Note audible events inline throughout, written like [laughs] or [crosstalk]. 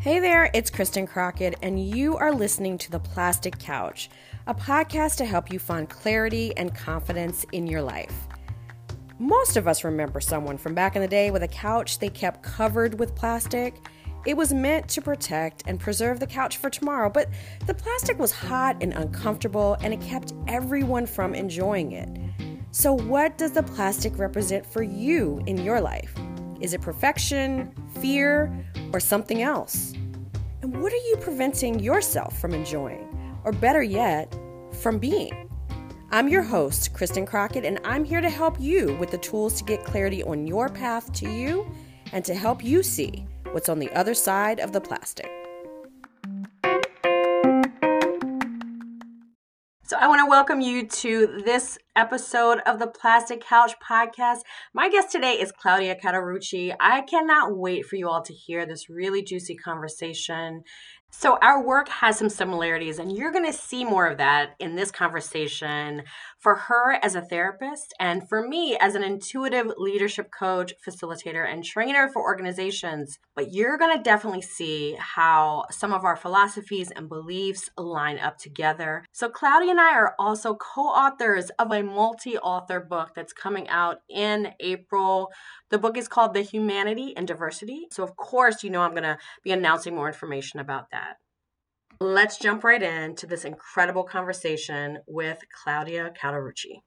Hey there, it's Kristen Crockett, and you are listening to The Plastic Couch, a podcast to help you find clarity and confidence in your life. Most of us remember someone from back in the day with a couch they kept covered with plastic. It was meant to protect and preserve the couch for tomorrow, but the plastic was hot and uncomfortable, and it kept everyone from enjoying it. So, what does the plastic represent for you in your life? Is it perfection, fear, or something else? And what are you preventing yourself from enjoying? Or better yet, from being? I'm your host, Kristen Crockett, and I'm here to help you with the tools to get clarity on your path to you and to help you see what's on the other side of the plastic. So, I want to welcome you to this episode of the Plastic Couch Podcast. My guest today is Claudia Cauterucci. I cannot wait for you all to hear this really juicy conversation so, our work has some similarities, and you're going to see more of that in this conversation for her as a therapist, and for me as an intuitive leadership coach, facilitator, and trainer for organizations. But you're going to definitely see how some of our philosophies and beliefs line up together. So, Claudia and I are also co authors of a multi author book that's coming out in April. The book is called The Humanity and Diversity. So, of course, you know I'm going to be announcing more information about that. Let's jump right into this incredible conversation with Claudia Cauterucci.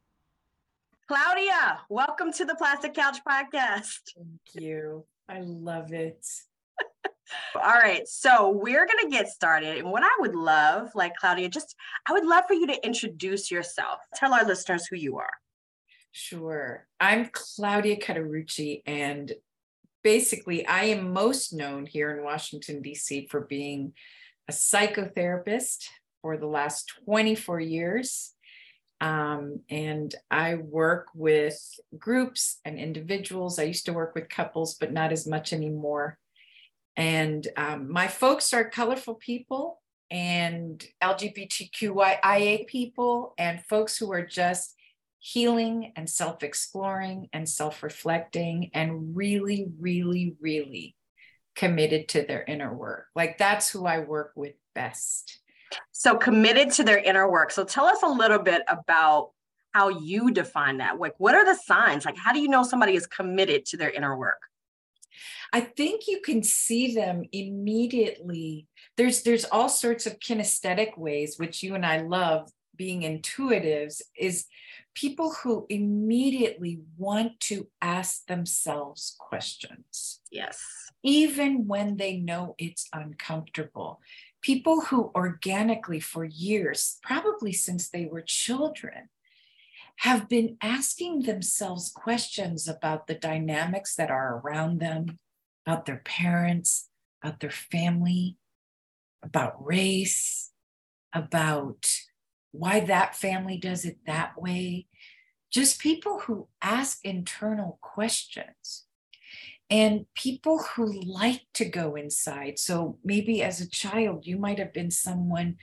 Claudia, welcome to the Plastic Couch Podcast. Thank you. I love it. [laughs] All right, so we're going to get started. And what I would love, like Claudia, just I would love for you to introduce yourself. Tell our listeners who you are. Sure. I'm Claudia Cauterucci, and basically, I am most known here in Washington, D.C., for being a psychotherapist for the last 24 years. Um, and I work with groups and individuals. I used to work with couples, but not as much anymore. And um, my folks are colorful people and LGBTQIA people and folks who are just healing and self exploring and self reflecting and really, really, really committed to their inner work. Like that's who I work with best. So, committed to their inner work. So, tell us a little bit about how you define that. Like, what are the signs? Like, how do you know somebody is committed to their inner work? I think you can see them immediately. There's there's all sorts of kinesthetic ways, which you and I love being intuitives, is people who immediately want to ask themselves questions. Yes. Even when they know it's uncomfortable. People who organically, for years, probably since they were children, have been asking themselves questions about the dynamics that are around them, about their parents, about their family, about race, about why that family does it that way. Just people who ask internal questions and people who like to go inside. So maybe as a child, you might have been someone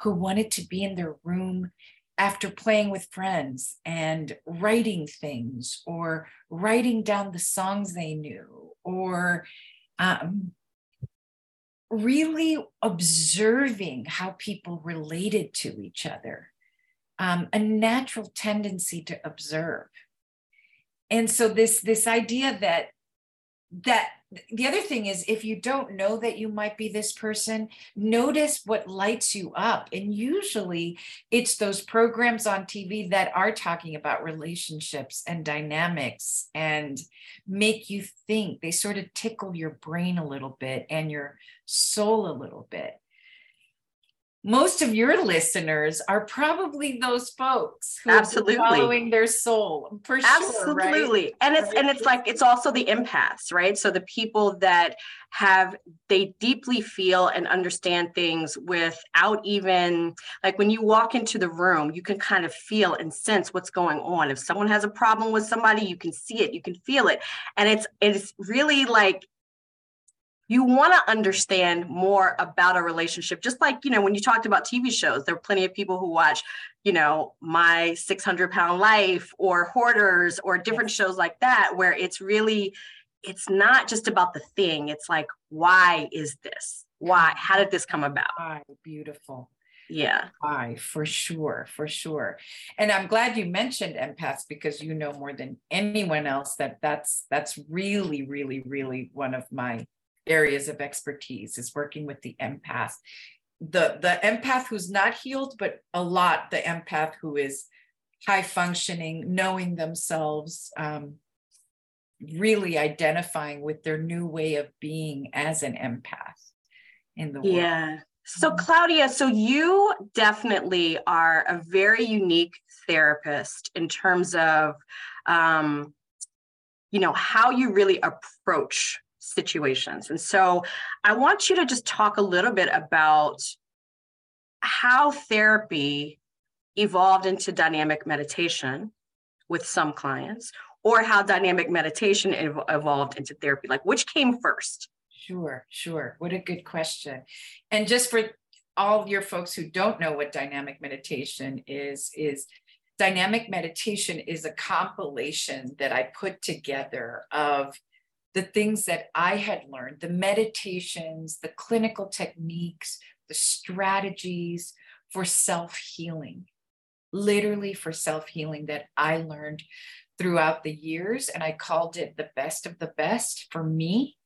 who wanted to be in their room after playing with friends and writing things or writing down the songs they knew or um, really observing how people related to each other, um, a natural tendency to observe. And so this this idea that that the other thing is if you don't know that you might be this person notice what lights you up. And usually it's those programs on tv that are talking about relationships and dynamics and make you think. They sort of tickle your brain a little bit and your soul a little bit most of your listeners are probably those folks who absolutely. following their soul for absolutely right? and it's and it's like it's also the empaths right? So the people that have they deeply feel and understand things without even like when you walk into the room you can kind of feel and sense what's going on. If someone has a problem with somebody you can see it you can feel it. And it's it's really like you want to understand more about a relationship just like you know when you talked about tv shows there are plenty of people who watch you know my 600 pound life or hoarders or different shows like that where it's really it's not just about the thing it's like why is this? Why how did this come about? Why? Beautiful. Yeah. Why? For sure for sure. And i'm glad you mentioned empaths because you know more than anyone else that that's that's really really really one of my areas of expertise is working with the empath the the empath who's not healed but a lot the empath who is high functioning knowing themselves um, really identifying with their new way of being as an empath in the world. Yeah. So, mm-hmm. Claudia, so you definitely are a very unique therapist in terms of, um, you know, how you really approach situations. And so, I want you to just talk a little bit about how therapy evolved into dynamic meditation with some clients, or how dynamic meditation ev- evolved into therapy. Like, which came first? Sure, sure. What a good question. And just for all your folks who don't know what dynamic meditation is, is dynamic meditation is a compilation that I put together of the things that I had learned, the meditations, the clinical techniques, the strategies for self healing, literally for self healing that I learned throughout the years. And I called it the best of the best for me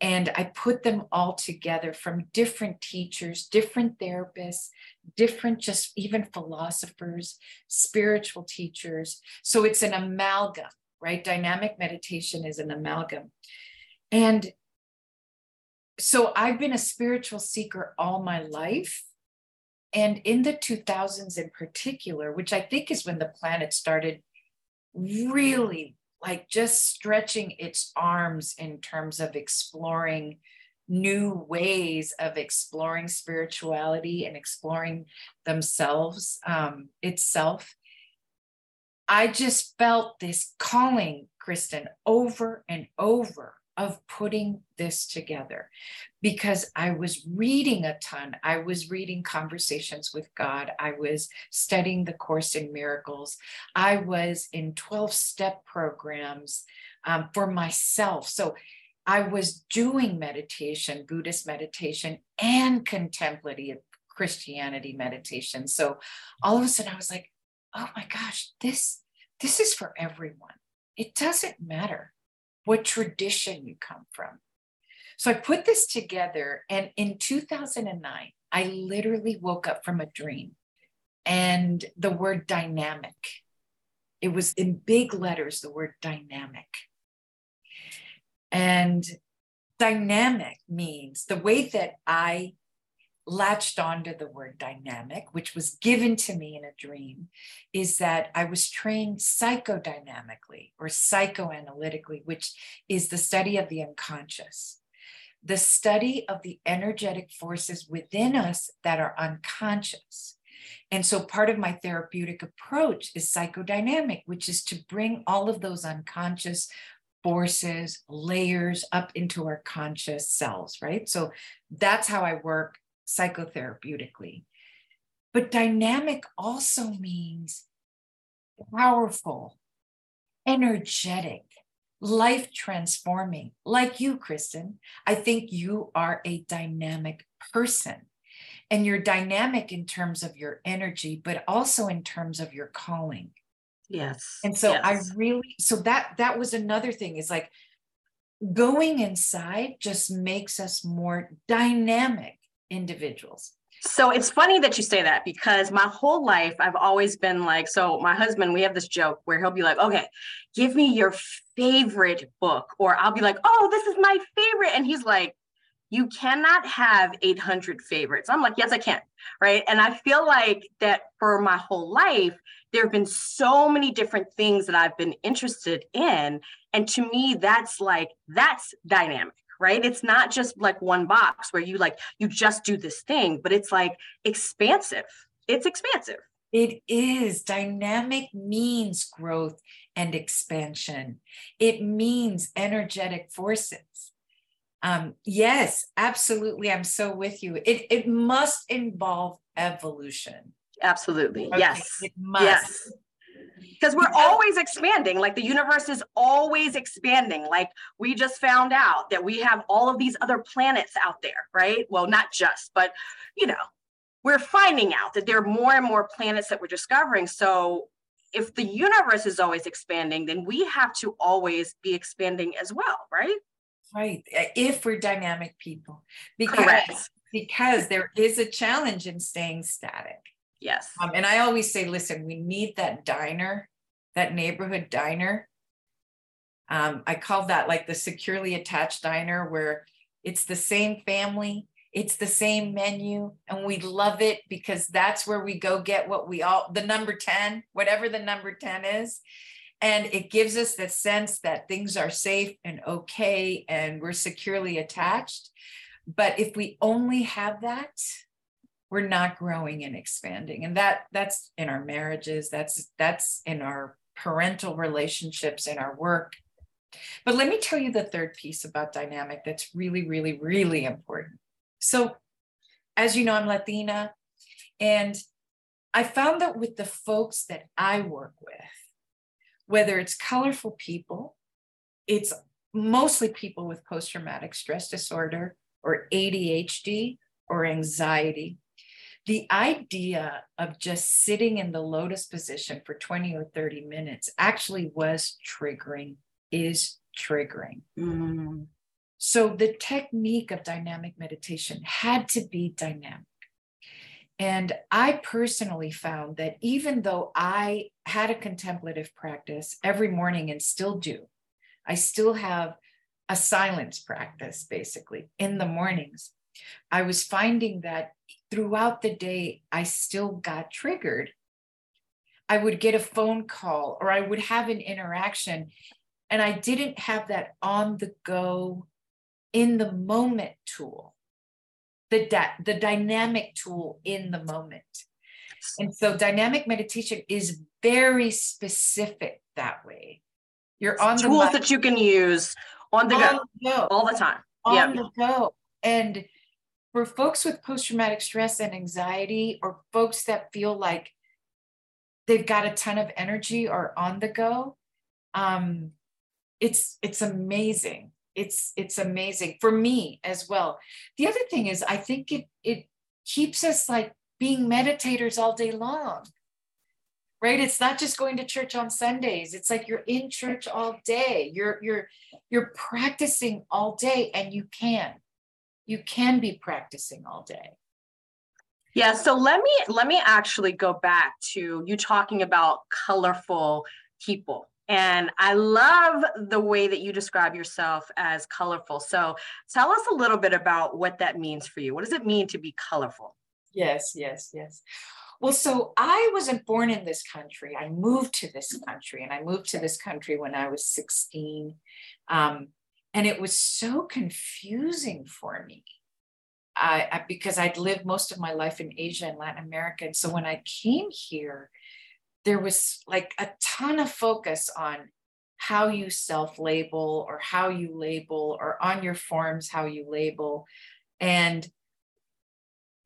and I put them all together from different teachers, different therapists, different just even philosophers, spiritual teachers. So it's an amalgam, right? Dynamic meditation is an amalgam. And so I've been a spiritual seeker all my life. And in the 2000s in particular, which I think is when the planet started really like just stretching its arms in terms of exploring new ways of exploring spirituality and exploring themselves um, itself i just felt this calling kristen over and over of putting this together because I was reading a ton. I was reading Conversations with God. I was studying the Course in Miracles. I was in 12 step programs um, for myself. So I was doing meditation, Buddhist meditation, and contemplative Christianity meditation. So all of a sudden I was like, oh my gosh, this this is for everyone. It doesn't matter what tradition you come from. So I put this together, and in 2009, I literally woke up from a dream and the word dynamic. It was in big letters, the word dynamic. And dynamic means the way that I latched onto the word dynamic, which was given to me in a dream, is that I was trained psychodynamically or psychoanalytically, which is the study of the unconscious, the study of the energetic forces within us that are unconscious. And so part of my therapeutic approach is psychodynamic, which is to bring all of those unconscious forces, layers up into our conscious selves, right? So that's how I work psychotherapeutically. But dynamic also means powerful, energetic, life transforming, like you, Kristen. I think you are a dynamic person. And you're dynamic in terms of your energy, but also in terms of your calling. Yes. And so yes. I really, so that that was another thing is like going inside just makes us more dynamic individuals. So it's funny that you say that because my whole life I've always been like, so my husband, we have this joke where he'll be like, okay, give me your favorite book. Or I'll be like, oh, this is my favorite. And he's like, you cannot have 800 favorites. I'm like, yes, I can. Right. And I feel like that for my whole life, there have been so many different things that I've been interested in. And to me, that's like, that's dynamic right? It's not just like one box where you like you just do this thing but it's like expansive. It's expansive. It is. Dynamic means growth and expansion. It means energetic forces. Um, yes absolutely. I'm so with you. It, it must involve evolution. Absolutely. Okay, yes. it must. Yes because we're always expanding like the universe is always expanding. Like we just found out that we have all of these other planets out there right? Well not just but you know we're finding out that there are more and more planets that we're discovering. So if the universe is always expanding then we have to always be expanding as well right? Right uh, if we're dynamic people. Because Correct. because there is a challenge in staying static yes um, and i always say listen we need that diner that neighborhood diner. Um, I call that like the securely attached diner where it's the same family, it's the same menu, and we love it because that's where we go get what we all the number 10, whatever the number 10 is. And it gives us the sense that things are safe and okay and we're securely attached. But if we only have that, we're not growing and expanding. And that that's in our marriages, that's that's in our parental relationships in our work. But let me tell you the third piece about dynamic that's really, really, really important. So, as you know, I'm Latina, and I found that with the folks that I work with, whether it's colorful people, it's mostly people with post traumatic stress disorder or ADHD or anxiety the idea of just sitting in the lotus position for 20 or 30 minutes actually was triggering, is triggering. Mm. So the technique of dynamic meditation had to be dynamic. And I personally found that even though I had a contemplative practice every morning and still do, I still have a silence practice basically in the mornings. I was finding that throughout the day, I still got triggered. I would get a phone call or I would have an interaction, and I didn't have that on the go, in the moment tool, the, da- the dynamic tool in the moment. And so dynamic meditation is very specific that way. You're on tools that you can use on the, on go, go, all the time. On yep. the go. And for folks with post traumatic stress and anxiety, or folks that feel like they've got a ton of energy or on the go, um, it's it's amazing. It's it's amazing. For me as well. The other thing is, I think it it keeps us like being meditators all day long. Right? It's not just going to church on sundays. It's like you're in church all day. You're you're you're practicing all day and you can you can be practicing all day yeah so let me let me actually go back to you talking about colorful people and I love the way that you describe yourself as colorful. So tell us a little bit about what that means for you. What does it mean to be colorful? Yes, yes, yes. Well, so I wasn't born in this country. I moved to this country, and I moved to this country when I was 16. Um, and it was so confusing for me I, I, because I'd lived most of my life in Asia and Latin America. And so when I came here, there was like a ton of focus on how you self label or how you label or on your forms, how you label. And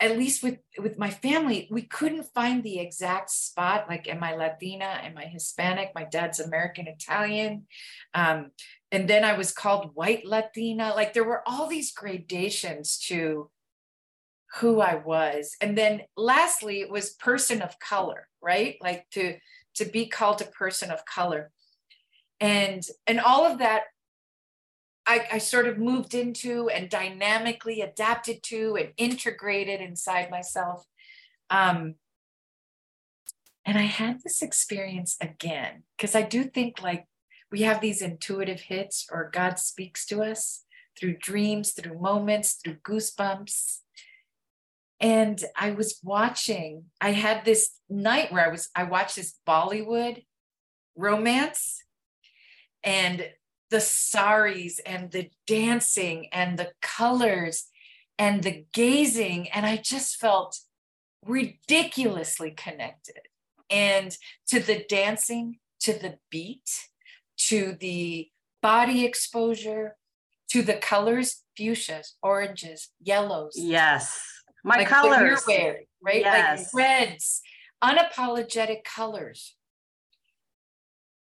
at least with with my family we couldn't find the exact spot like am i latina am i hispanic my dad's american italian um, and then i was called white latina. Like there were all these gradations to who i was. And then lastly it was person of color right? Like to to be called a person of color. And and all of that I, I sort of moved into and dynamically adapted to and integrated inside myself. Um, and I had this experience again because I do think like we have these intuitive hits or God speaks to us through dreams, through moments, through goosebumps. And I was watching, I had this night where I was, I watched this Bollywood romance. And the saris and the dancing and the colors and the gazing. And I just felt ridiculously connected. And to the dancing, to the beat, to the body exposure, to the colors, fuchsias, oranges, yellows. Yes. My like colors. you're wearing, right? Yes. Like reds, unapologetic colors.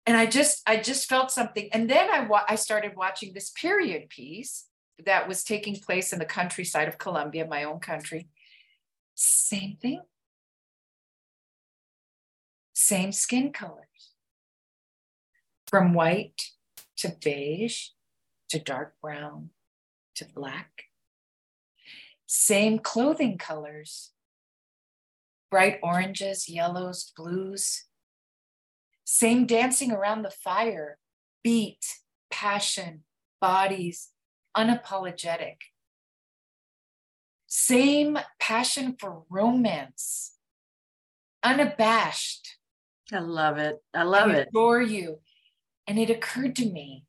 and I just I just felt something. And then I wa- I started watching this period piece that was taking place in the countryside of Colombia, my own country. Same thing. Same skin colors. From white to beige to dark brown to black. Same clothing colors. Bright oranges, yellows, blues, same dancing around the fire, beat, passion, bodies, unapologetic. Same passion for romance, unabashed. I love it. I love I it. Adore you. And it occurred to me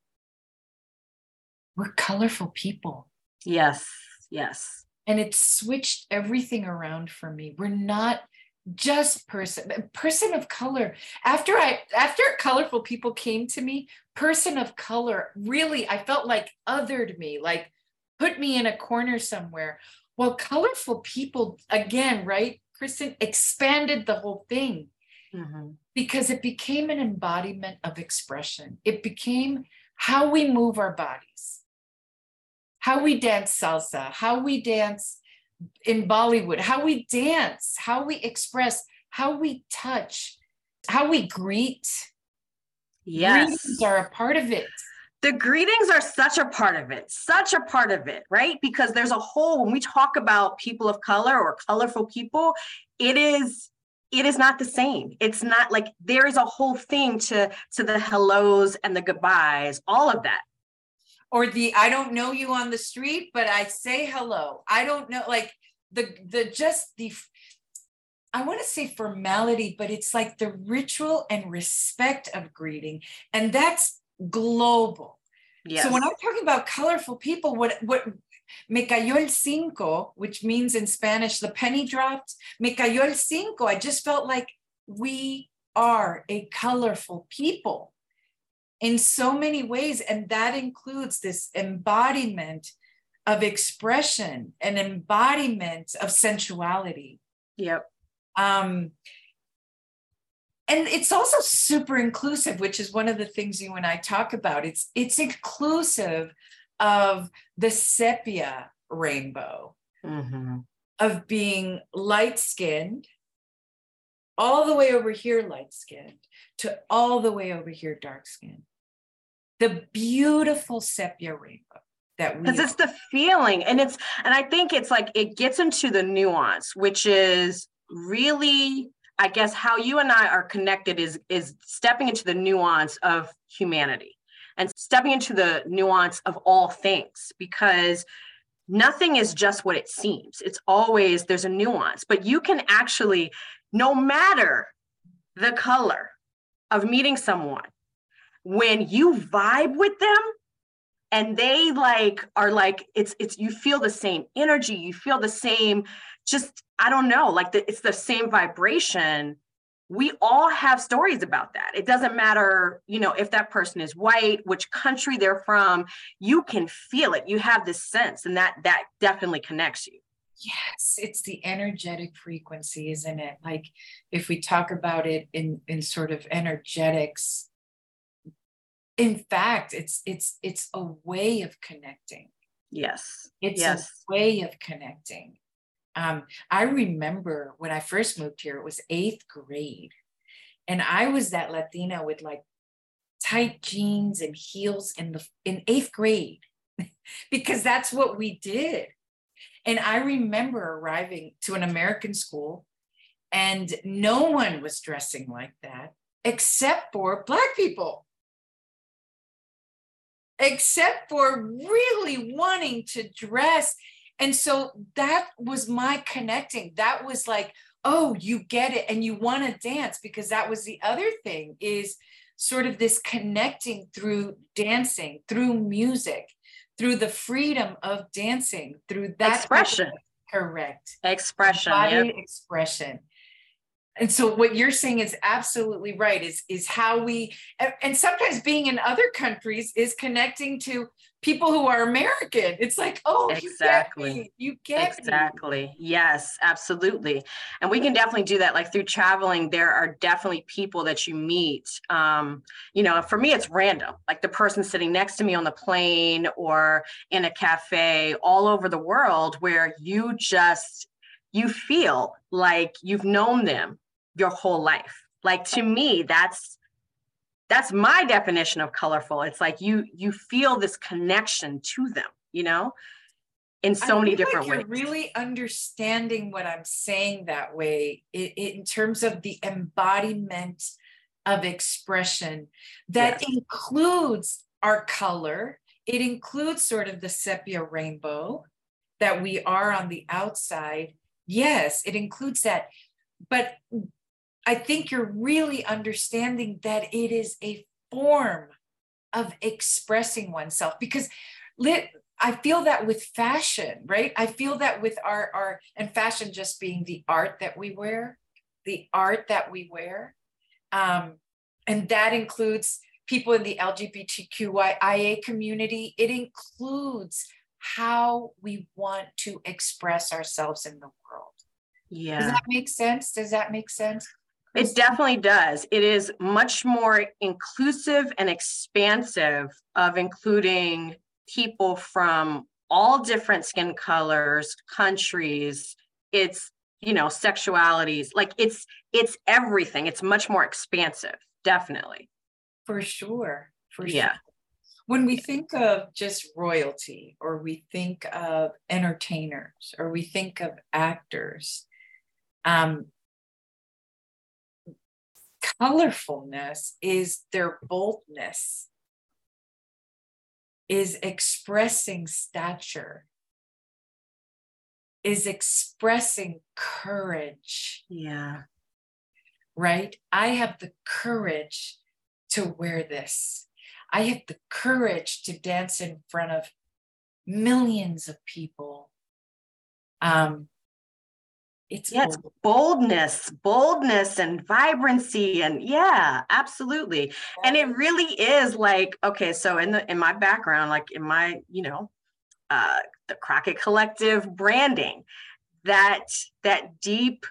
we're colorful people. Yes, yes. And it switched everything around for me. We're not just person person of color after i after colorful people came to me person of color really i felt like othered me like put me in a corner somewhere well colorful people again right kristen expanded the whole thing mm-hmm. Because it became an embodiment of expression it became how we move our bodies how we dance salsa how we dance in Bollywood, how we dance, how we express, how we touch, how we greet. Yes. Greetings are a part of it. The greetings are such a part of it, such a part of it, right? Because there's a whole, when we talk about people of color or colorful people, it is it is not the same it's not like there is a whole thing to to the hellos and the goodbyes all of that or the I don't know you on the street, but I say hello. I don't know, like the the just the I want to say formality, but it's like the ritual and respect of greeting, and that's global. Yes. So when I'm talking about colorful people, what what me cayó el cinco, which means in Spanish the penny dropped. Me cayó el cinco. I just felt like we are a colorful people in so many ways. And that includes this embodiment of expression, an embodiment of sensuality. Yep. Um, and it's also super inclusive, which is one of the things you and I talk about. It's it's inclusive of the sepia rainbow, mm-hmm. of being light skinned, all the way over here light skinned, to all the way over here dark skinned the beautiful sepia rainbow that we. because it's the feeling and it's and i think it's like it gets into the nuance which is really i guess how you and i are connected is is stepping into the nuance of humanity and stepping into the nuance of all things because nothing is just what it seems. It's always there's a nuance but you can actually no matter the color of meeting someone when you vibe with them and they like are like it's it's you feel the same energy you feel the same just i don't know like the, it's the same vibration we all have stories about that. It doesn't matter you know if that person is white which country they're from you can feel it. You have this sense and that that definitely connects you. Yes it's the energetic frequency isn't it? Like if we talk about it in in sort of energetics in fact it's it's it's a way of connecting. Yes. It's yes. a way of connecting um, i remember when i first moved here it was eighth grade and i was that latina with like tight jeans and heels in the in eighth grade [laughs] because that's what we did and i remember arriving to an american school and no one was dressing like that except for black people except for really wanting to dress. And so that was my connecting. That was like, oh, you get it and you want to dance because that was the other thing is sort of this connecting through dancing, through music, through the freedom of dancing, through that expression. correct. Expression. Body yep. expression. and so what you're saying is absolutely right is is how we and sometimes being in other countries is connecting to people who are american. It's like oh exactly you get, you get exactly. Me. yes absolutely. And we can definitely do that. Like through traveling there are definitely people that you meet um you know for me it's random. Like the person sitting next to me on the plane or in a cafe all over the world where you just you feel like you've known them your whole life. Like to me, that's that's my definition of colorful. It's like you you feel this connection to them, you know, in so many different like ways. really understanding what I'm saying that way in, in terms of the embodiment of expression that yes. includes our color. It includes sort of the sepia rainbow that we are on the outside. Yes, it includes that. But I think you're really understanding that it is a form of expressing oneself because lit, I feel that with fashion, right? I feel that with our, our, and fashion just being the art that we wear, the art that we wear. Um, and that includes people in the LGBTQIA community. It includes how we want to express ourselves in the world. Yeah. Does that make sense? Does that make sense? It definitely does. It is much more inclusive and expansive of including people from all different skin colors, countries. It's, you know, sexualities. Like it's it's everything. It's much more expansive, definitely. For sure. For yeah. sure. When we think of just royalty or we think of entertainers or we think of actors, um, colorfulness is their boldness, is expressing stature, is expressing courage. Yeah. Right? I have the courage to wear this. I have the courage to dance in front of millions of people. Um, it's yes boldness boldness and vibrancy and yeah absolutely. And it really is like okay so in the in my background like in my you know uh the crockett collective branding that that deep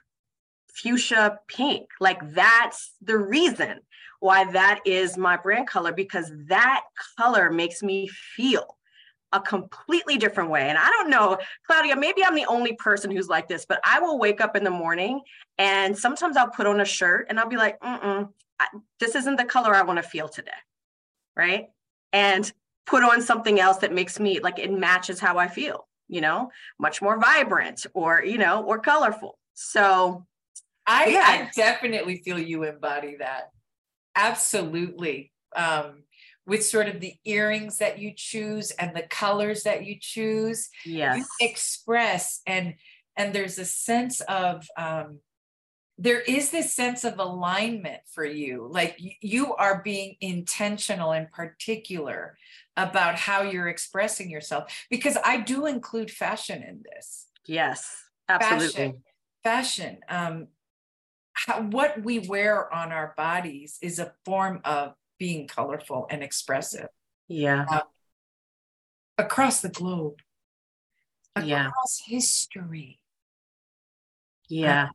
fuchsia pink like that's the reason why that is my brand color because that color makes me feel a completely different way. And I don't know, Claudia, maybe I'm the only person who's like this, but I will wake up in the morning and sometimes I'll put on a shirt and I'll be like, mm this isn't the color I want to feel today. Right. And put on something else that makes me like it matches how I feel, you know, much more vibrant or, you know, or colorful. So I, yeah. I definitely feel you embody that. Absolutely. Um, with sort of the earrings that you choose and the colors that you choose yes. you express and and there's a sense of um there is this sense of alignment for you. Like you are being intentional and particular about how you're expressing yourself because i do include fashion in this. Yes absolutely. Fashion, fashion um how, what we wear on our bodies is a form of being colorful and expressive. Yeah. Uh, across the globe, across yeah. history. Yeah. Uh,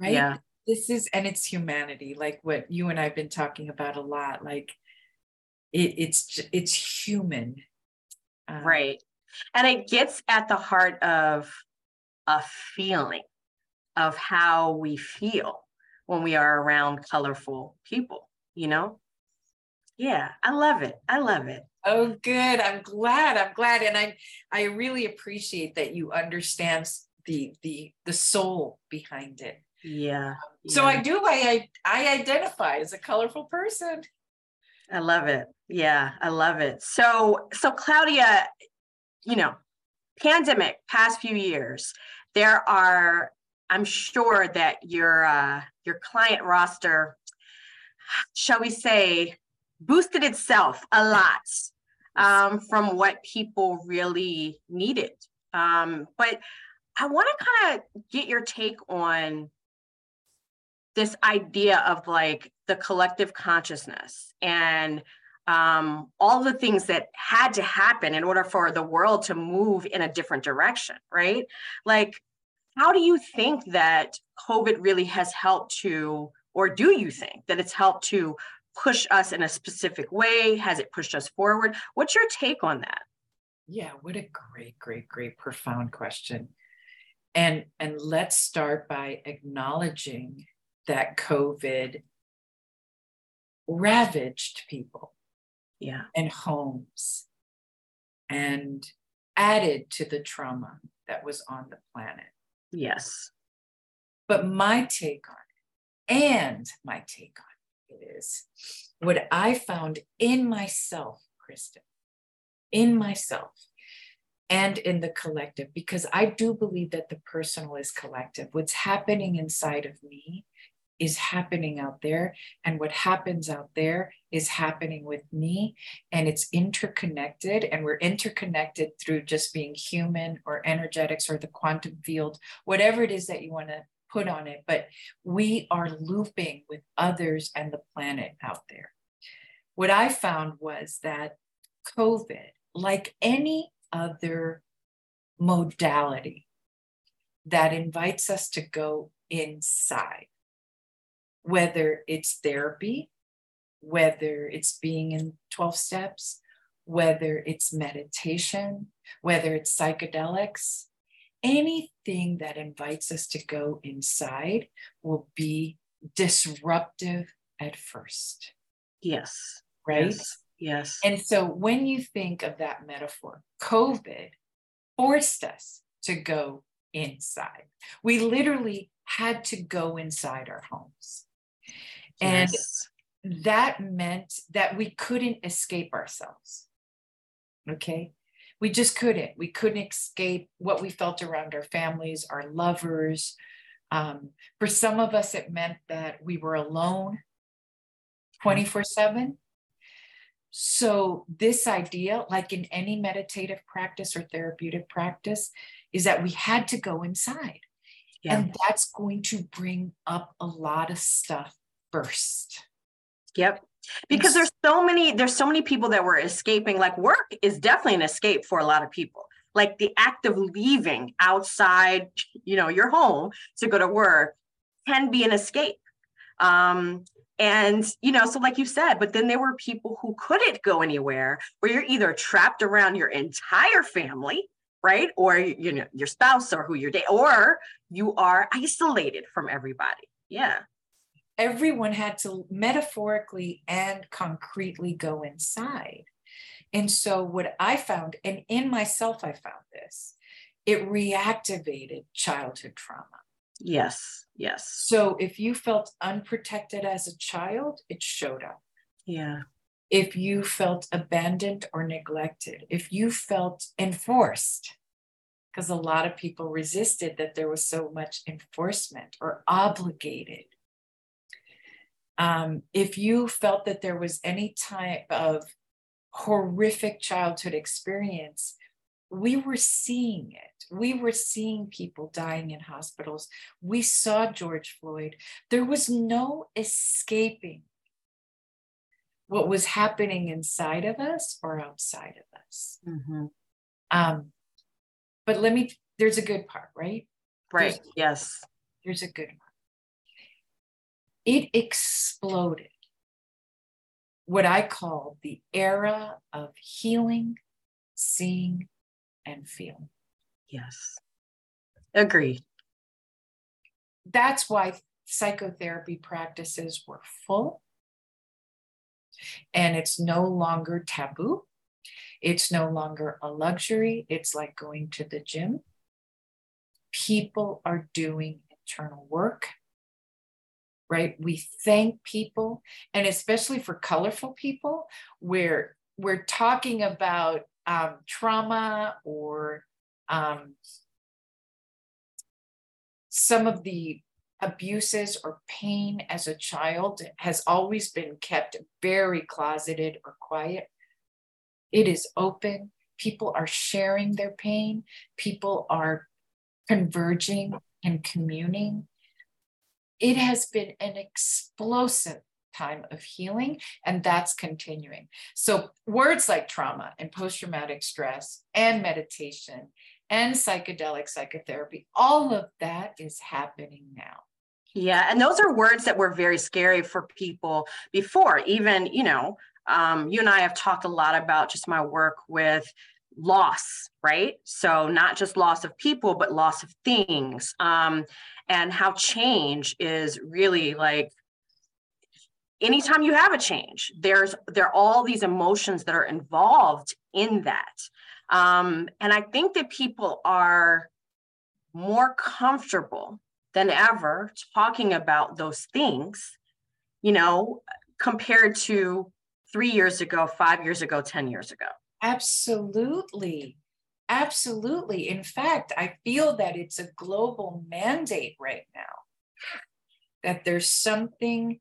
right? Yeah. This is, and it's humanity, like what you and I've been talking about a lot. Like it, it's, it's human. Uh, right. And it gets at the heart of a feeling of how we feel when we are around colorful people, you know? Yeah, I love it. I love it. Oh, good. I'm glad. I'm glad, and I I really appreciate that you understand the the the soul behind it. Yeah. So I do. I I identify as a colorful person. I love it. Yeah, I love it. So so Claudia, you know, pandemic past few years, there are. I'm sure that your uh, your client roster, shall we say, boosted itself a lot um, from what people really needed. Um, but I want to kind of get your take on this idea of like the collective consciousness and um, all the things that had to happen in order for the world to move in a different direction, right? Like, how do you think that COVID really has helped to, or do you think that it's helped to push us in a specific way? Has it pushed us forward? What's your take on that? Yeah, what a great, great, great, profound question. And and let's start by acknowledging that COVID ravaged people yeah. and homes and added to the trauma that was on the planet. Yes. But my take on it, and my take on it is what I found in myself, Kristen, in myself and in the collective, because I do believe that the personal is collective. What's happening inside of me is happening out there and what happens out there is happening with me and it's interconnected and we're interconnected through just being human or energetics or the quantum field whatever it is that you want to put on it but we are looping with others and the planet out there. What i found was that covid like any other modality that invites us to go inside whether it's therapy, whether it's being in 12 steps, whether it's meditation, whether it's psychedelics, anything that invites us to go inside will be disruptive at first. Yes. Right? Yes. yes. And so when you think of that metaphor, COVID forced us to go inside. We literally had to go inside our homes. And yes. that meant that we couldn't escape ourselves. Okay. We just couldn't. We couldn't escape what we felt around our families, our lovers. Um, for some of us, it meant that we were alone 24 7. So, this idea, like in any meditative practice or therapeutic practice, is that we had to go inside. Yeah. And that's going to bring up a lot of stuff first. Yep. Because there's so many there's so many people that were escaping like work is definitely an escape for a lot of people. Like the act of leaving outside, you know, your home to go to work can be an escape. Um and you know so like you said but then there were people who couldn't go anywhere where you're either trapped around your entire family right or you know your spouse or who you're dating or you are isolated from everybody yeah everyone had to metaphorically and concretely go inside. And so, what I found, and in myself, I found this, it reactivated childhood trauma. Yes, yes. So, if you felt unprotected as a child, it showed up. Yeah. If you felt abandoned or neglected, if you felt enforced, because a lot of people resisted that there was so much enforcement or obligated um, if you felt that there was any type of horrific childhood experience, we were seeing it. We were seeing people dying in hospitals. We saw George Floyd. There was no escaping what was happening inside of us or outside of us. Mm-hmm. Um, but let me, there's a good part, right? Right. There's, yes. There's a good part it exploded what I call the era of healing, seeing, and feeling. Yes. Agreed. That's why psychotherapy practices were full. And it's no longer taboo. It's no longer a luxury. It's like going to the gym. People are doing internal work right? We thank people, and especially for colorful people, where we're talking about um, trauma or um, some of the abuses or pain as a child has always been kept very closeted or quiet. It is open. People are sharing their pain. People are converging and communing it has been an explosive time of healing, and that's continuing. So, words like trauma and post traumatic stress and meditation and psychedelic psychotherapy, all of that is happening now. Yeah, and those are words that were very scary for people before. Even, you know, um, you and I have talked a lot about just my work with loss, right? So not just loss of people, but loss of things, um, and how change is really like anytime you have a change there's there are all these emotions that are involved in that. Um, and i think that people are more comfortable than ever talking about those things you know compared to three years ago five years ago ten years ago absolutely absolutely in fact i feel that it's a global mandate right now that there's something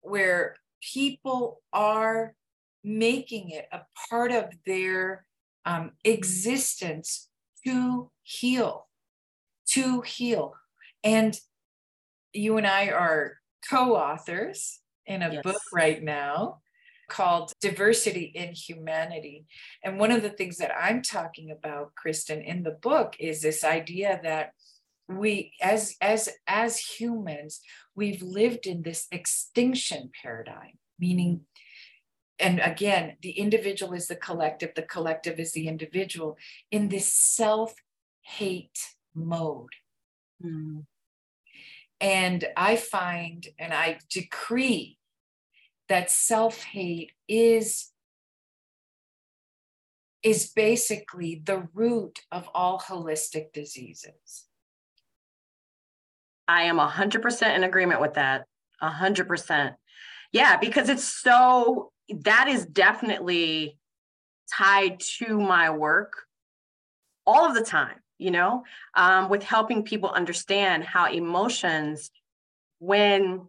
where people are making it a part of their um, existence to heal, to heal. And you and I are co authors in a yes. book right now called Diversity in Humanity. And one of the things that I'm talking about, Kristen, in the book is this idea that we as as as humans we've lived in this extinction paradigm meaning and again the individual is the collective the collective is the individual in this self hate mode mm. and i find and i decree that self hate is is basically the root of all holistic diseases I am 100% in agreement with that. 100%. Yeah, because it's so, that is definitely tied to my work all of the time, you know, um, with helping people understand how emotions, when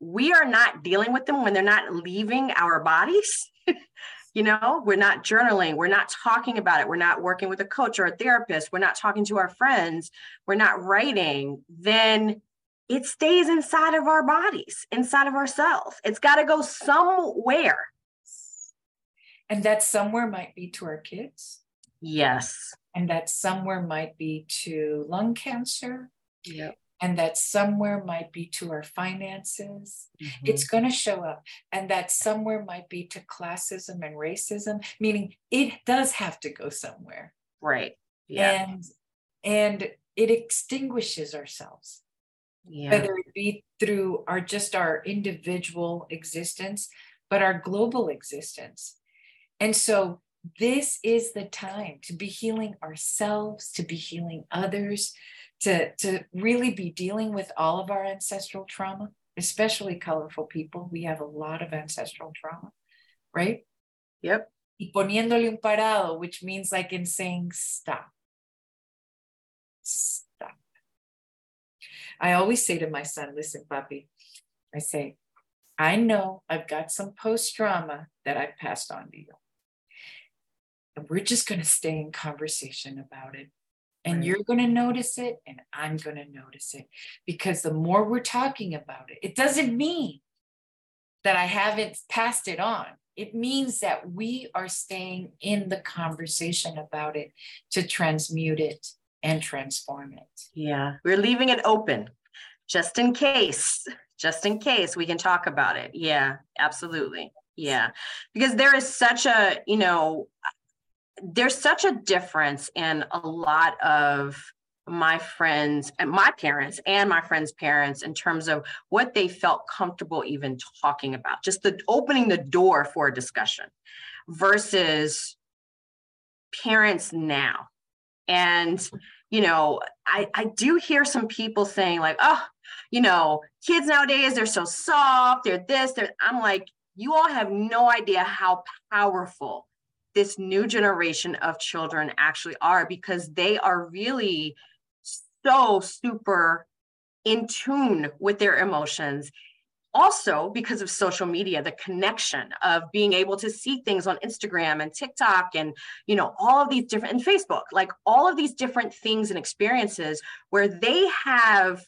we are not dealing with them, when they're not leaving our bodies, [laughs] you know we're not journaling we're not talking about it we're not working with a coach or a therapist we're not talking to our friends we're not writing then it stays inside of our bodies inside of ourselves it's got to go somewhere. And that somewhere might be to our kids. Yes. And that somewhere might be to lung cancer. Yep and that somewhere might be to our finances. Mm-hmm. It's going to show up. And that somewhere might be to classism and racism, meaning it does have to go somewhere. Right. Yeah. And and it extinguishes ourselves. Yeah. Whether it be through our just our individual existence, but our global existence. And so this is the time to be healing ourselves, to be healing others, to, to really be dealing with all of our ancestral trauma, especially colorful people. We have a lot of ancestral trauma, right? Yep. Y poniéndole un parado, which means like in saying stop. Stop. I always say to my son, listen, puppy, I say, I know I've got some post trauma that I've passed on to you. And we're just going to stay in conversation about it and you're going to notice it and i'm going to notice it because the more we're talking about it it doesn't mean that i haven't passed it on. It means that we are staying in the conversation about it to transmute it and transform it. Yeah we're leaving it open just in case just in case we can talk about it. Yeah absolutely. Yeah because there is such a you know there's such a difference in a lot of my friends and my parents and my friends' parents in terms of what they felt comfortable even talking about, just the opening the door for a discussion versus parents now. And, you know, I, I do hear some people saying, like, oh, you know, kids nowadays, they're so soft, they're this, they're, I'm like, you all have no idea how powerful this new generation of children actually are because they are really so super in tune with their emotions. Also because of social media the connection of being able to see things on instagram and tiktok and you know all of these different and facebook like all of these different things and experiences where they have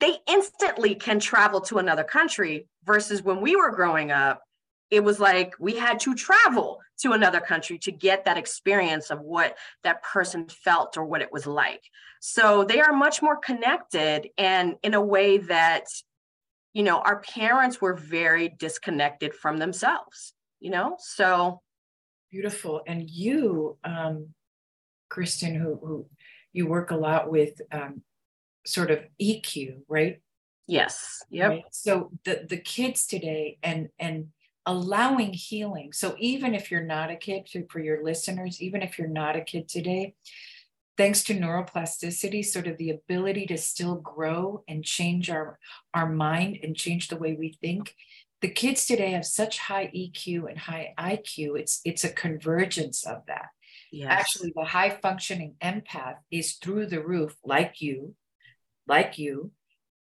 they instantly can travel to another country versus when we were growing up it was like we had to travel to another country to get that experience of what that person felt or what it was like. So they are much more connected and in a way that, you know, our parents were very disconnected from themselves, you know? So beautiful. And you, um, Kristen, who, who you work a lot with um, sort of EQ, right? Yes. Yep. Right? So the the kids today and and allowing healing. So even if you're not a kid, for your listeners, even if you're not a kid today, thanks to neuroplasticity, sort of the ability to still grow and change our, our mind and change the way we think. The kids today have such high EQ and high IQ. It's it's a convergence of that. Yes. Actually, the high functioning empath is through the roof, like you, like you,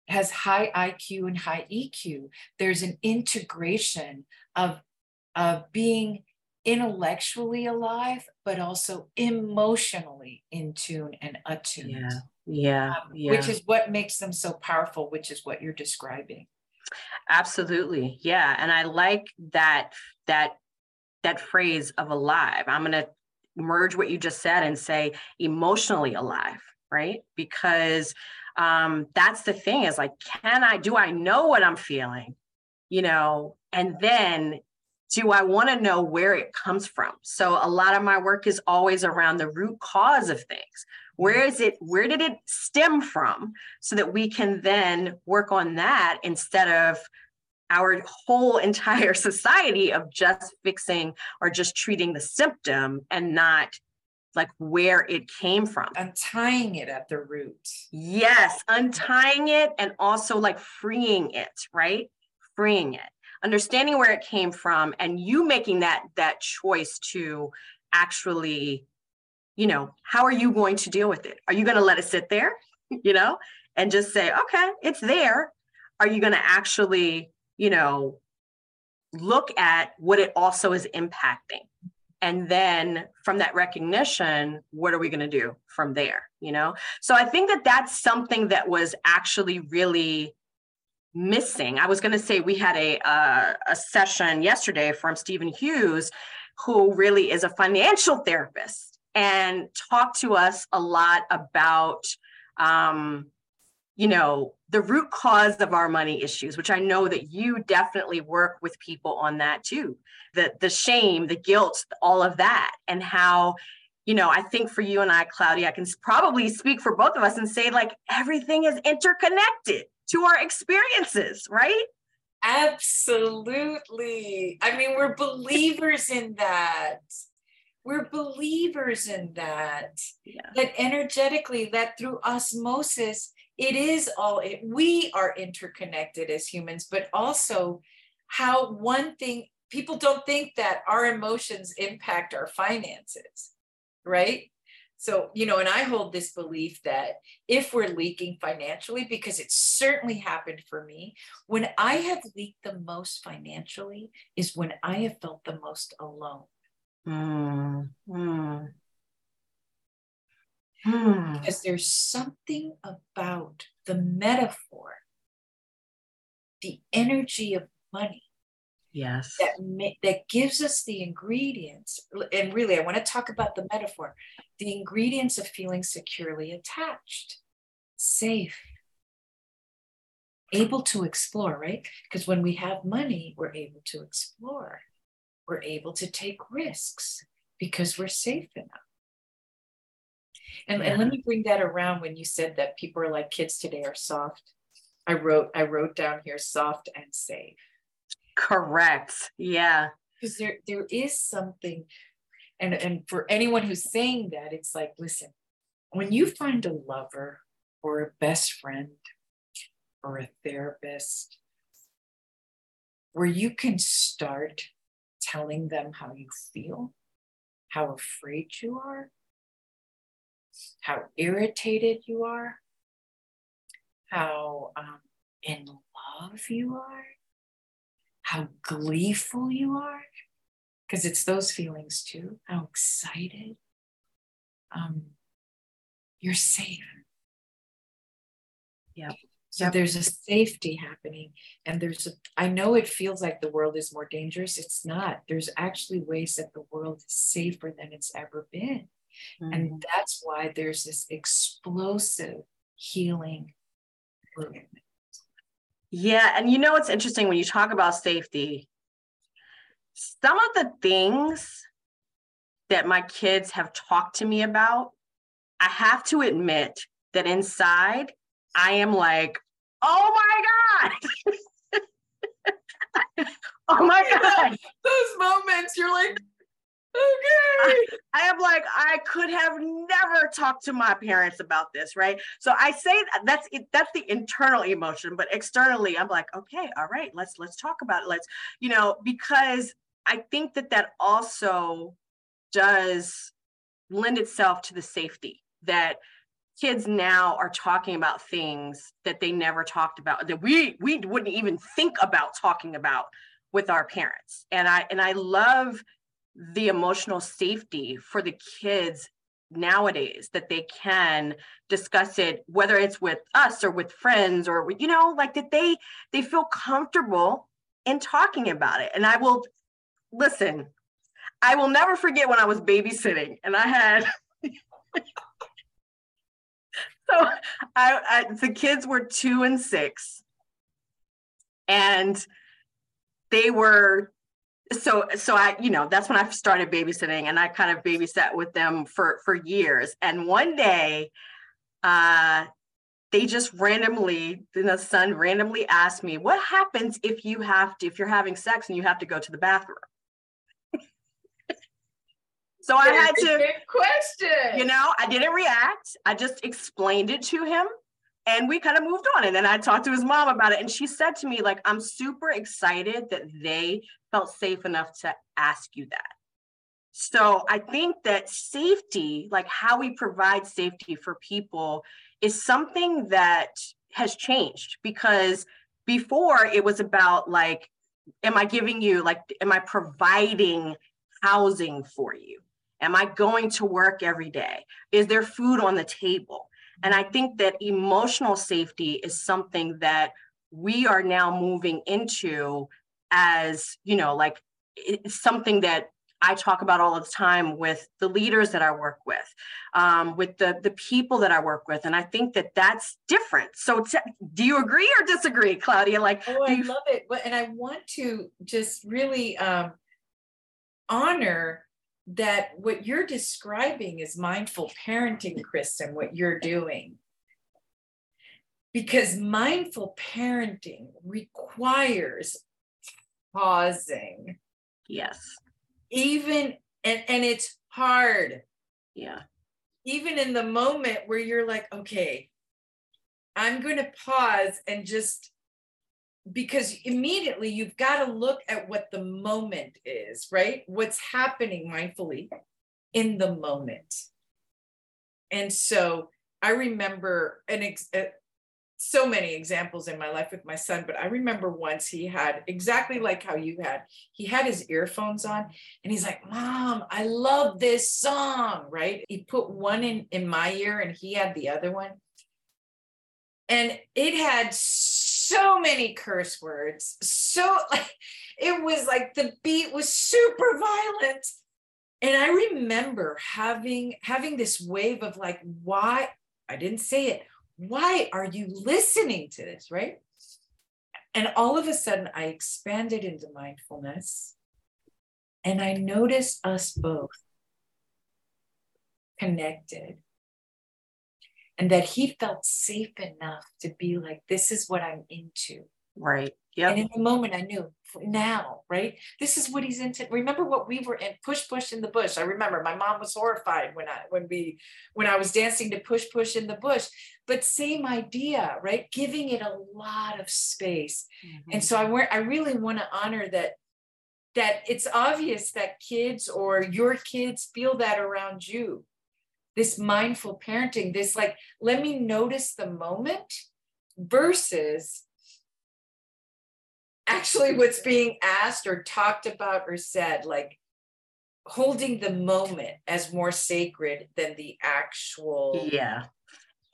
has high IQ and high EQ. There's an integration of, of being intellectually alive, but also emotionally in tune and attuned. Yeah. Yeah, um, yeah. Which is what makes them so powerful, which is what you're describing. Absolutely. Yeah. And I like that that that phrase of alive. I'm gonna merge what you just said and say emotionally alive, right? Because um, that's the thing is like, can I, do I know what I'm feeling? You know, and then do I want to know where it comes from? So a lot of my work is always around the root cause of things. Where is it? Where did it stem from? So that we can then work on that instead of our whole [laughs] entire society of just fixing or just treating the symptom and not like where it came from. Untying it at the root. Yes, untying it and also like freeing it, right? Freeing it. Understanding where it came from and you making that that choice to actually you know, how are you going to deal with it? Are you going to let it sit there, [laughs] you know, and just say, "Okay, it's there." Are you going to actually, you know, look at what it also is impacting? And then from that recognition what are we going to do from there you know? So i think that that's something that was actually really missing. I was going to say we had a uh, a session yesterday from stephen hughes who really is a financial therapist and talked to us a lot about um, you know the root cause of our money issues which i know that you definitely work with people on that too. The the shame the guilt all of that and how you know i think for you and i claudia i can probably speak for both of us and say like everything is interconnected to our experiences right? Absolutely. I mean we're believers in that. We're believers in that. Yeah. that energetically that through osmosis it is all it, we are interconnected as humans but also how one thing people don't think that our emotions impact our finances right so you know and i hold this belief that if we're leaking financially because it certainly happened for me when i have leaked the most financially is when i have felt the most alone mm, mm. Hmm. Because there's something about the metaphor, the energy of money. Yes. That, that gives us the ingredients. And really, I want to talk about the metaphor the ingredients of feeling securely attached, safe, able to explore, right? Because when we have money, we're able to explore, we're able to take risks because we're safe enough. And, yeah. and let me bring that around when you said that people are like kids today are soft. I wrote, I wrote down here soft and safe. Correct. Yeah. Because there there is something, and, and for anyone who's saying that, it's like, listen, when you find a lover or a best friend or a therapist where you can start telling them how you feel, how afraid you are, how irritated you are, how um, in love you are, how gleeful you are, because it's those feelings too, how excited. Um, you're safe. Yeah. So yep. there's a safety happening, and there's a, I know it feels like the world is more dangerous. It's not. There's actually ways that the world is safer than it's ever been. Mm-hmm. And that's why there's this explosive healing movement. Yeah. And you know what's interesting when you talk about safety? Some of the things that my kids have talked to me about, I have to admit that inside I am like, oh my God. [laughs] oh my God. Those moments, you're like, okay. I am like, I could have never talked to my parents about this, right? So I say that's that's the internal emotion, but externally, I'm like, okay, all right, let's let's talk about it. Let's, you know, because I think that that also does lend itself to the safety that kids now are talking about things that they never talked about that we we wouldn't even think about talking about with our parents and i and i love the emotional safety for the kids nowadays that they can discuss it whether it's with us or with friends or you know like that they they feel comfortable in talking about it. And i will listen i will never forget when i was babysitting and i had [laughs] so I, I, the kids were two and six and they were so so i you know that's when i started babysitting and i kind of babysat with them for for years and one day uh they just randomly the son randomly asked me what happens if you have to if you're having sex and you have to go to the bathroom [laughs] so I had to question. You know, I didn't react. I just explained it to him and we kind of moved on. And then I talked to his mom about it. And she said to me, like, I'm super excited that they felt safe enough to ask you that. So I think that safety, like how we provide safety for people, is something that has changed because before it was about like, am I giving you, like, am I providing housing for you? Am I going to work every day? Is there food on the table? And I think that emotional safety is something that we are now moving into as, you know, like it's something that I talk about all the time with the leaders that I work with, um, with the the people that I work with, and I think that that's different. So, t- do you agree or disagree, Claudia? Like, oh, I you... love it, but and I want to just really um, honor that what you're describing is mindful parenting, Kristen, what you're doing. Because mindful parenting requires pausing. Yes. Even, and, and it's hard. Yeah. Even in the moment where you're like, okay, I'm going to pause and just because immediately you've got to look at what the moment is, right? What's happening mindfully in the moment. And so I remember an ex- so many examples in my life with my son, but I remember once he had exactly like how you had. He had his earphones on and he's like, "Mom, I love this song," right? He put one in in my ear and he had the other one. And it had so many curse words. So like it was like the beat was super violent. And I remember having having this wave of like, why I didn't say it. Why are you listening to this? Right. And all of a sudden I expanded into mindfulness and I noticed us both connected and that he felt safe enough to be like, this is what I'm into. Right. Yeah. And in the moment, I knew now, right? This is what he's into. Remember what we were in push, push in the bush. I remember my mom was horrified when I when we when I was dancing to push, push in the bush. But same idea, right? Giving it a lot of space. Mm-hmm. And so I I really want to honor that that it's obvious that kids or your kids feel that around you this mindful parenting, this like, let me notice the moment versus actually what's being asked or talked about or said, like holding the moment as more sacred than the actual yeah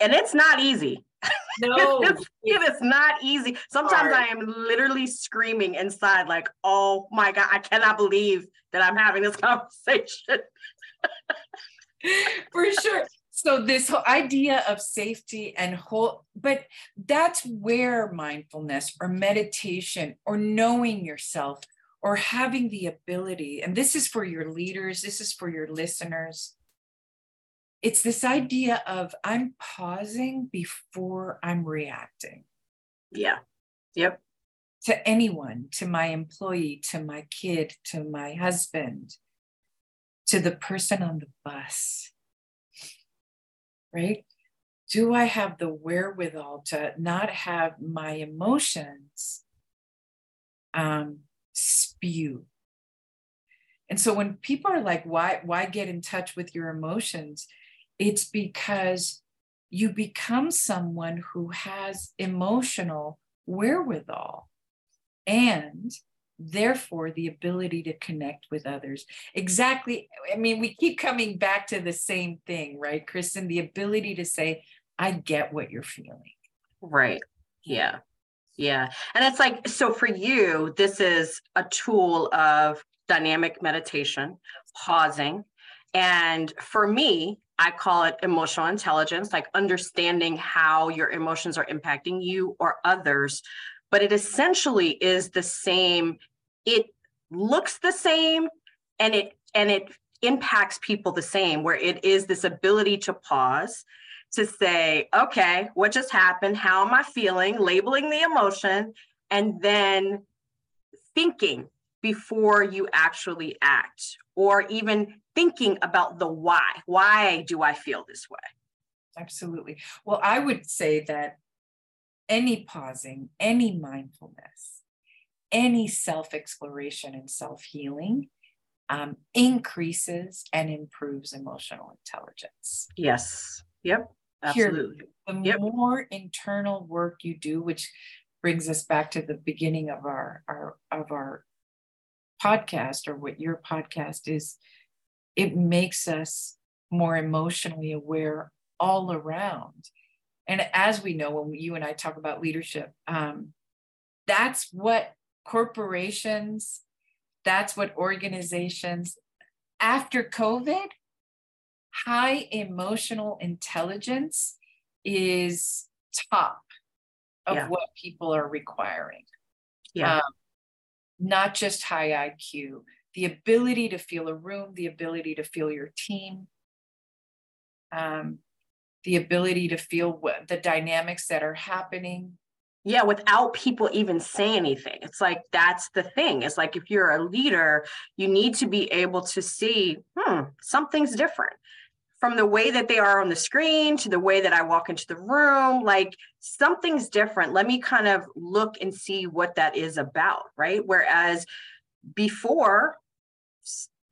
and it's not easy. [laughs] No, it's, it is not easy. Sometimes hard. I am literally screaming inside, like, oh my God, I cannot believe that I'm having this [laughs] conversation. [laughs] For sure. So this whole idea of safety and whole, but that's where mindfulness or meditation or knowing yourself or having the ability, and this is for your leaders, this is for your listeners, it's this idea of I'm pausing before I'm reacting. Yeah. Yep. To anyone, to my employee, to my kid, to my husband, to the person on the bus. Right? Do I have the wherewithal to not have my emotions um, spew? And so when people are like, why, why get in touch with your emotions? It's because you become someone who has emotional wherewithal and therefore the ability to connect with others. Exactly. I mean, we keep coming back to the same thing, right, Kristen? The ability to say, I get what you're feeling. Right. Yeah. Yeah. And it's like, so for you, this is a tool of dynamic meditation, pausing. And for me, I call it emotional intelligence, like understanding how your emotions are impacting you or others. But it essentially is the same. It looks the same and it and it impacts people the same, where it is this ability to pause, to say, okay, what just happened? How am I feeling? Labeling the emotion, and then thinking before you actually act, or even thinking about the why. Why do I feel this way? Absolutely. Well, I would say that any pausing, any mindfulness, any self exploration and self healing um, increases and improves emotional intelligence. Yes. Yep. Absolutely. Here, the yep. more internal work you do, which brings us back to the beginning of our, our of our podcast or what your podcast is it makes us more emotionally aware all around. And as we know, when you and I talk about leadership, um, that's what corporations, that's what organizations, after COVID, high emotional intelligence is top of yeah. what people are requiring. Yeah. Um, not just high IQ, the ability to feel a room, the ability to feel your team, um, the ability to feel what the dynamics that are happening. Yeah, without people even saying anything. It's like that's the thing. It's like if you're a leader, you need to be able to see, hmm, something's different from the way that they are on the screen to the way that I walk into the room. Like something's different. Let me kind of look and see what that is about, right? Whereas before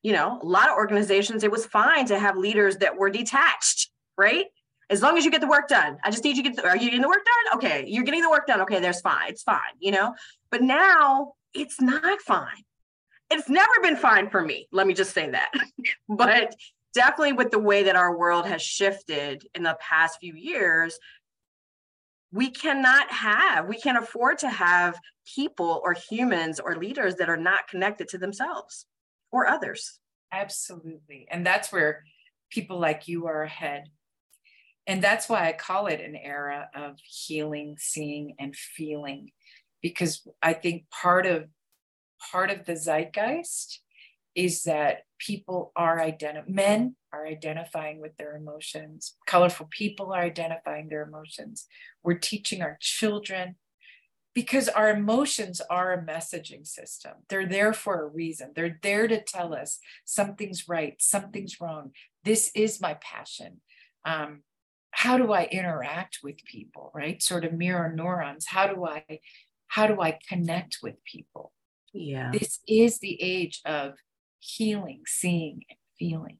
you know, a lot of organizations, it was fine to have leaders that were detached, right? As long as you get the work done. I just need you to get, the, are you getting the work done? Okay. You're getting the work done. Okay. There's fine. It's fine, you know? But now it's not fine. It's never been fine for me. Let me just say that. [laughs] but definitely with the way that our world has shifted in the past few years, we cannot have, we can't afford to have people or humans or leaders that are not connected to themselves or others. Absolutely. And that's where people like you are ahead. And that's why I call it an era of healing, seeing, and feeling, because I think part of part of the zeitgeist is that people are identi- men are identifying with their emotions colorful people are identifying their emotions we're teaching our children because our emotions are a messaging system. They're there for a reason. They're there to tell us something's right, something's wrong. This is my passion. Um, how do I interact with people, right? Sort of mirror neurons. How do I, how do I connect with people? Yeah. This is the age of healing, seeing, and feeling.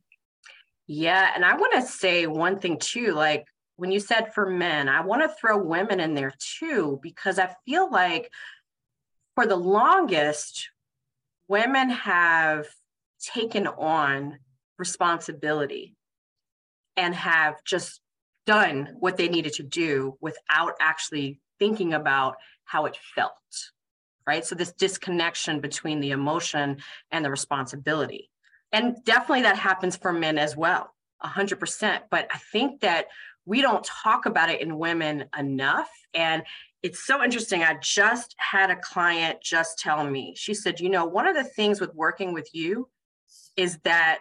Yeah. And I want to say one thing too, like when you said for men, I want to throw women in there too, because I feel like for the longest, women have taken on responsibility and have just done what they needed to do without actually thinking about how it felt right? So this disconnection between the emotion and the responsibility. And definitely that happens for men as well 100% but i think that we don't talk about it in women enough. And it's so interesting. I just had a client just tell me she said you know one of the things with working with you is that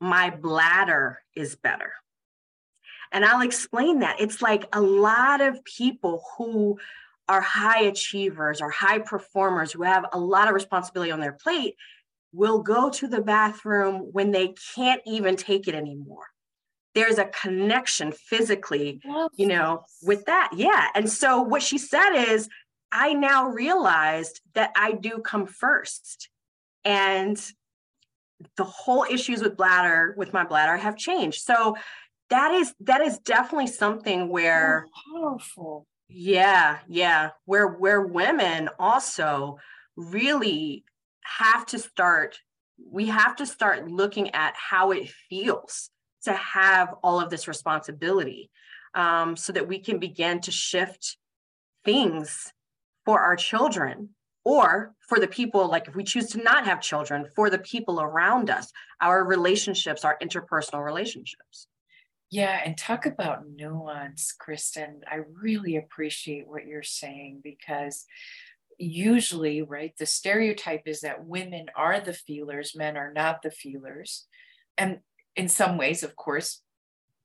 my bladder is better and I'll explain that. It's like a lot of people who are high achievers or high performers who have a lot of responsibility on their plate will go to the bathroom when they can't even take it anymore. There's a connection physically, you know, with that. Yeah. And so what she said is, I now realized that I do come first. And the whole issues with bladder, with my bladder, have changed. So that is that is definitely something where oh, powerful. Yeah yeah. Where where women also really have to start we have to start looking at how it feels to have all of this responsibility um, so that we can begin to shift things for our children or for the people like if we choose to not have children for the people around us. Our relationships our interpersonal relationships yeah, and talk about nuance, Kristen. I really appreciate what you're saying because usually, right, the stereotype is that women are the feelers, men are not the feelers. And in some ways, of course,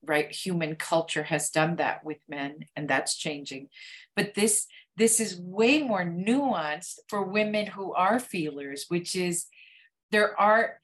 right, human culture has done that with men, and that's changing. But this this is way more nuanced for women who are feelers, which is there are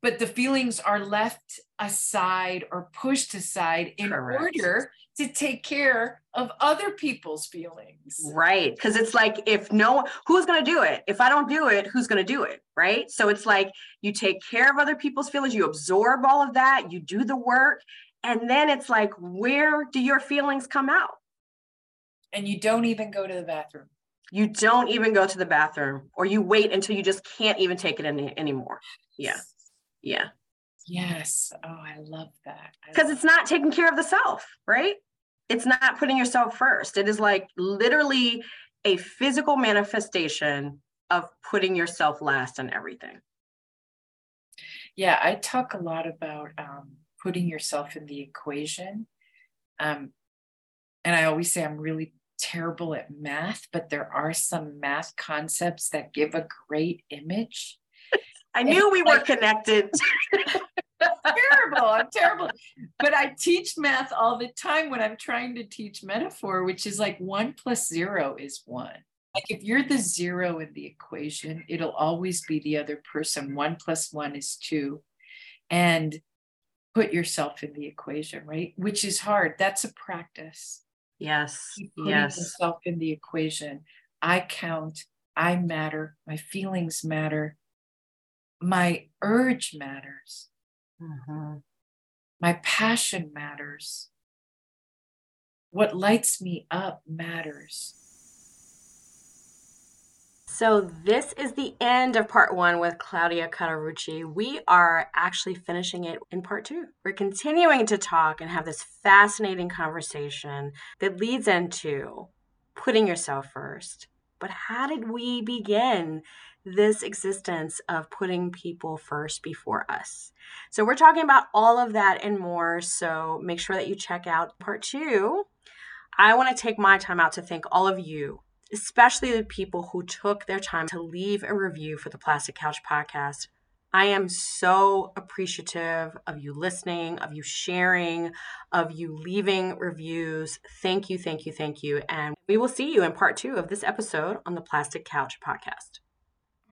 but the feelings are left aside or pushed aside in Correct. order to take care of other people's feelings. Right. Because it's like, if no, who's going to do it? If I don't do it, who's going to do it? Right. So it's like you take care of other people's feelings, you absorb all of that, you do the work. And then it's like, where do your feelings come out? And you don't even go to the bathroom. You don't even go to the bathroom, or you wait until you just can't even take it any, anymore. Yeah. Yeah. Yes. Oh, I love that. Because it's not taking care of the self, right? It's not putting yourself first. It is like literally a physical manifestation of putting yourself last in everything. Yeah, I talk a lot about um, putting yourself in the equation. Um, and I always say I'm really terrible at math, but there are some math concepts that give a great image. I knew we were connected. [laughs] terrible. I'm terrible. But I teach math all the time when I'm trying to teach metaphor, which is like one plus zero is one. Like if you're the zero in the equation, it'll always be the other person. One plus one is two. And put yourself in the equation, right? Which is hard. That's a practice. Yes. Putting yes. yourself in the equation. I count. I matter. My feelings matter my urge matters. Mm-hmm. My passion matters. What lights me up matters. So, this is the end of part one with Claudia Cauterucci. We are actually finishing it in part two. We're continuing to talk and have this fascinating conversation that leads into putting yourself first. But how did we begin this existence of putting people first before us. So, we're talking about all of that and more. So, make sure that you check out part two. I want to take my time out to thank all of you, especially the people who took their time to leave a review for the Plastic Couch podcast. I am so appreciative of you listening, of you sharing, of you leaving reviews. Thank you, thank you, thank you. And we will see you in part two of this episode on the Plastic Couch podcast.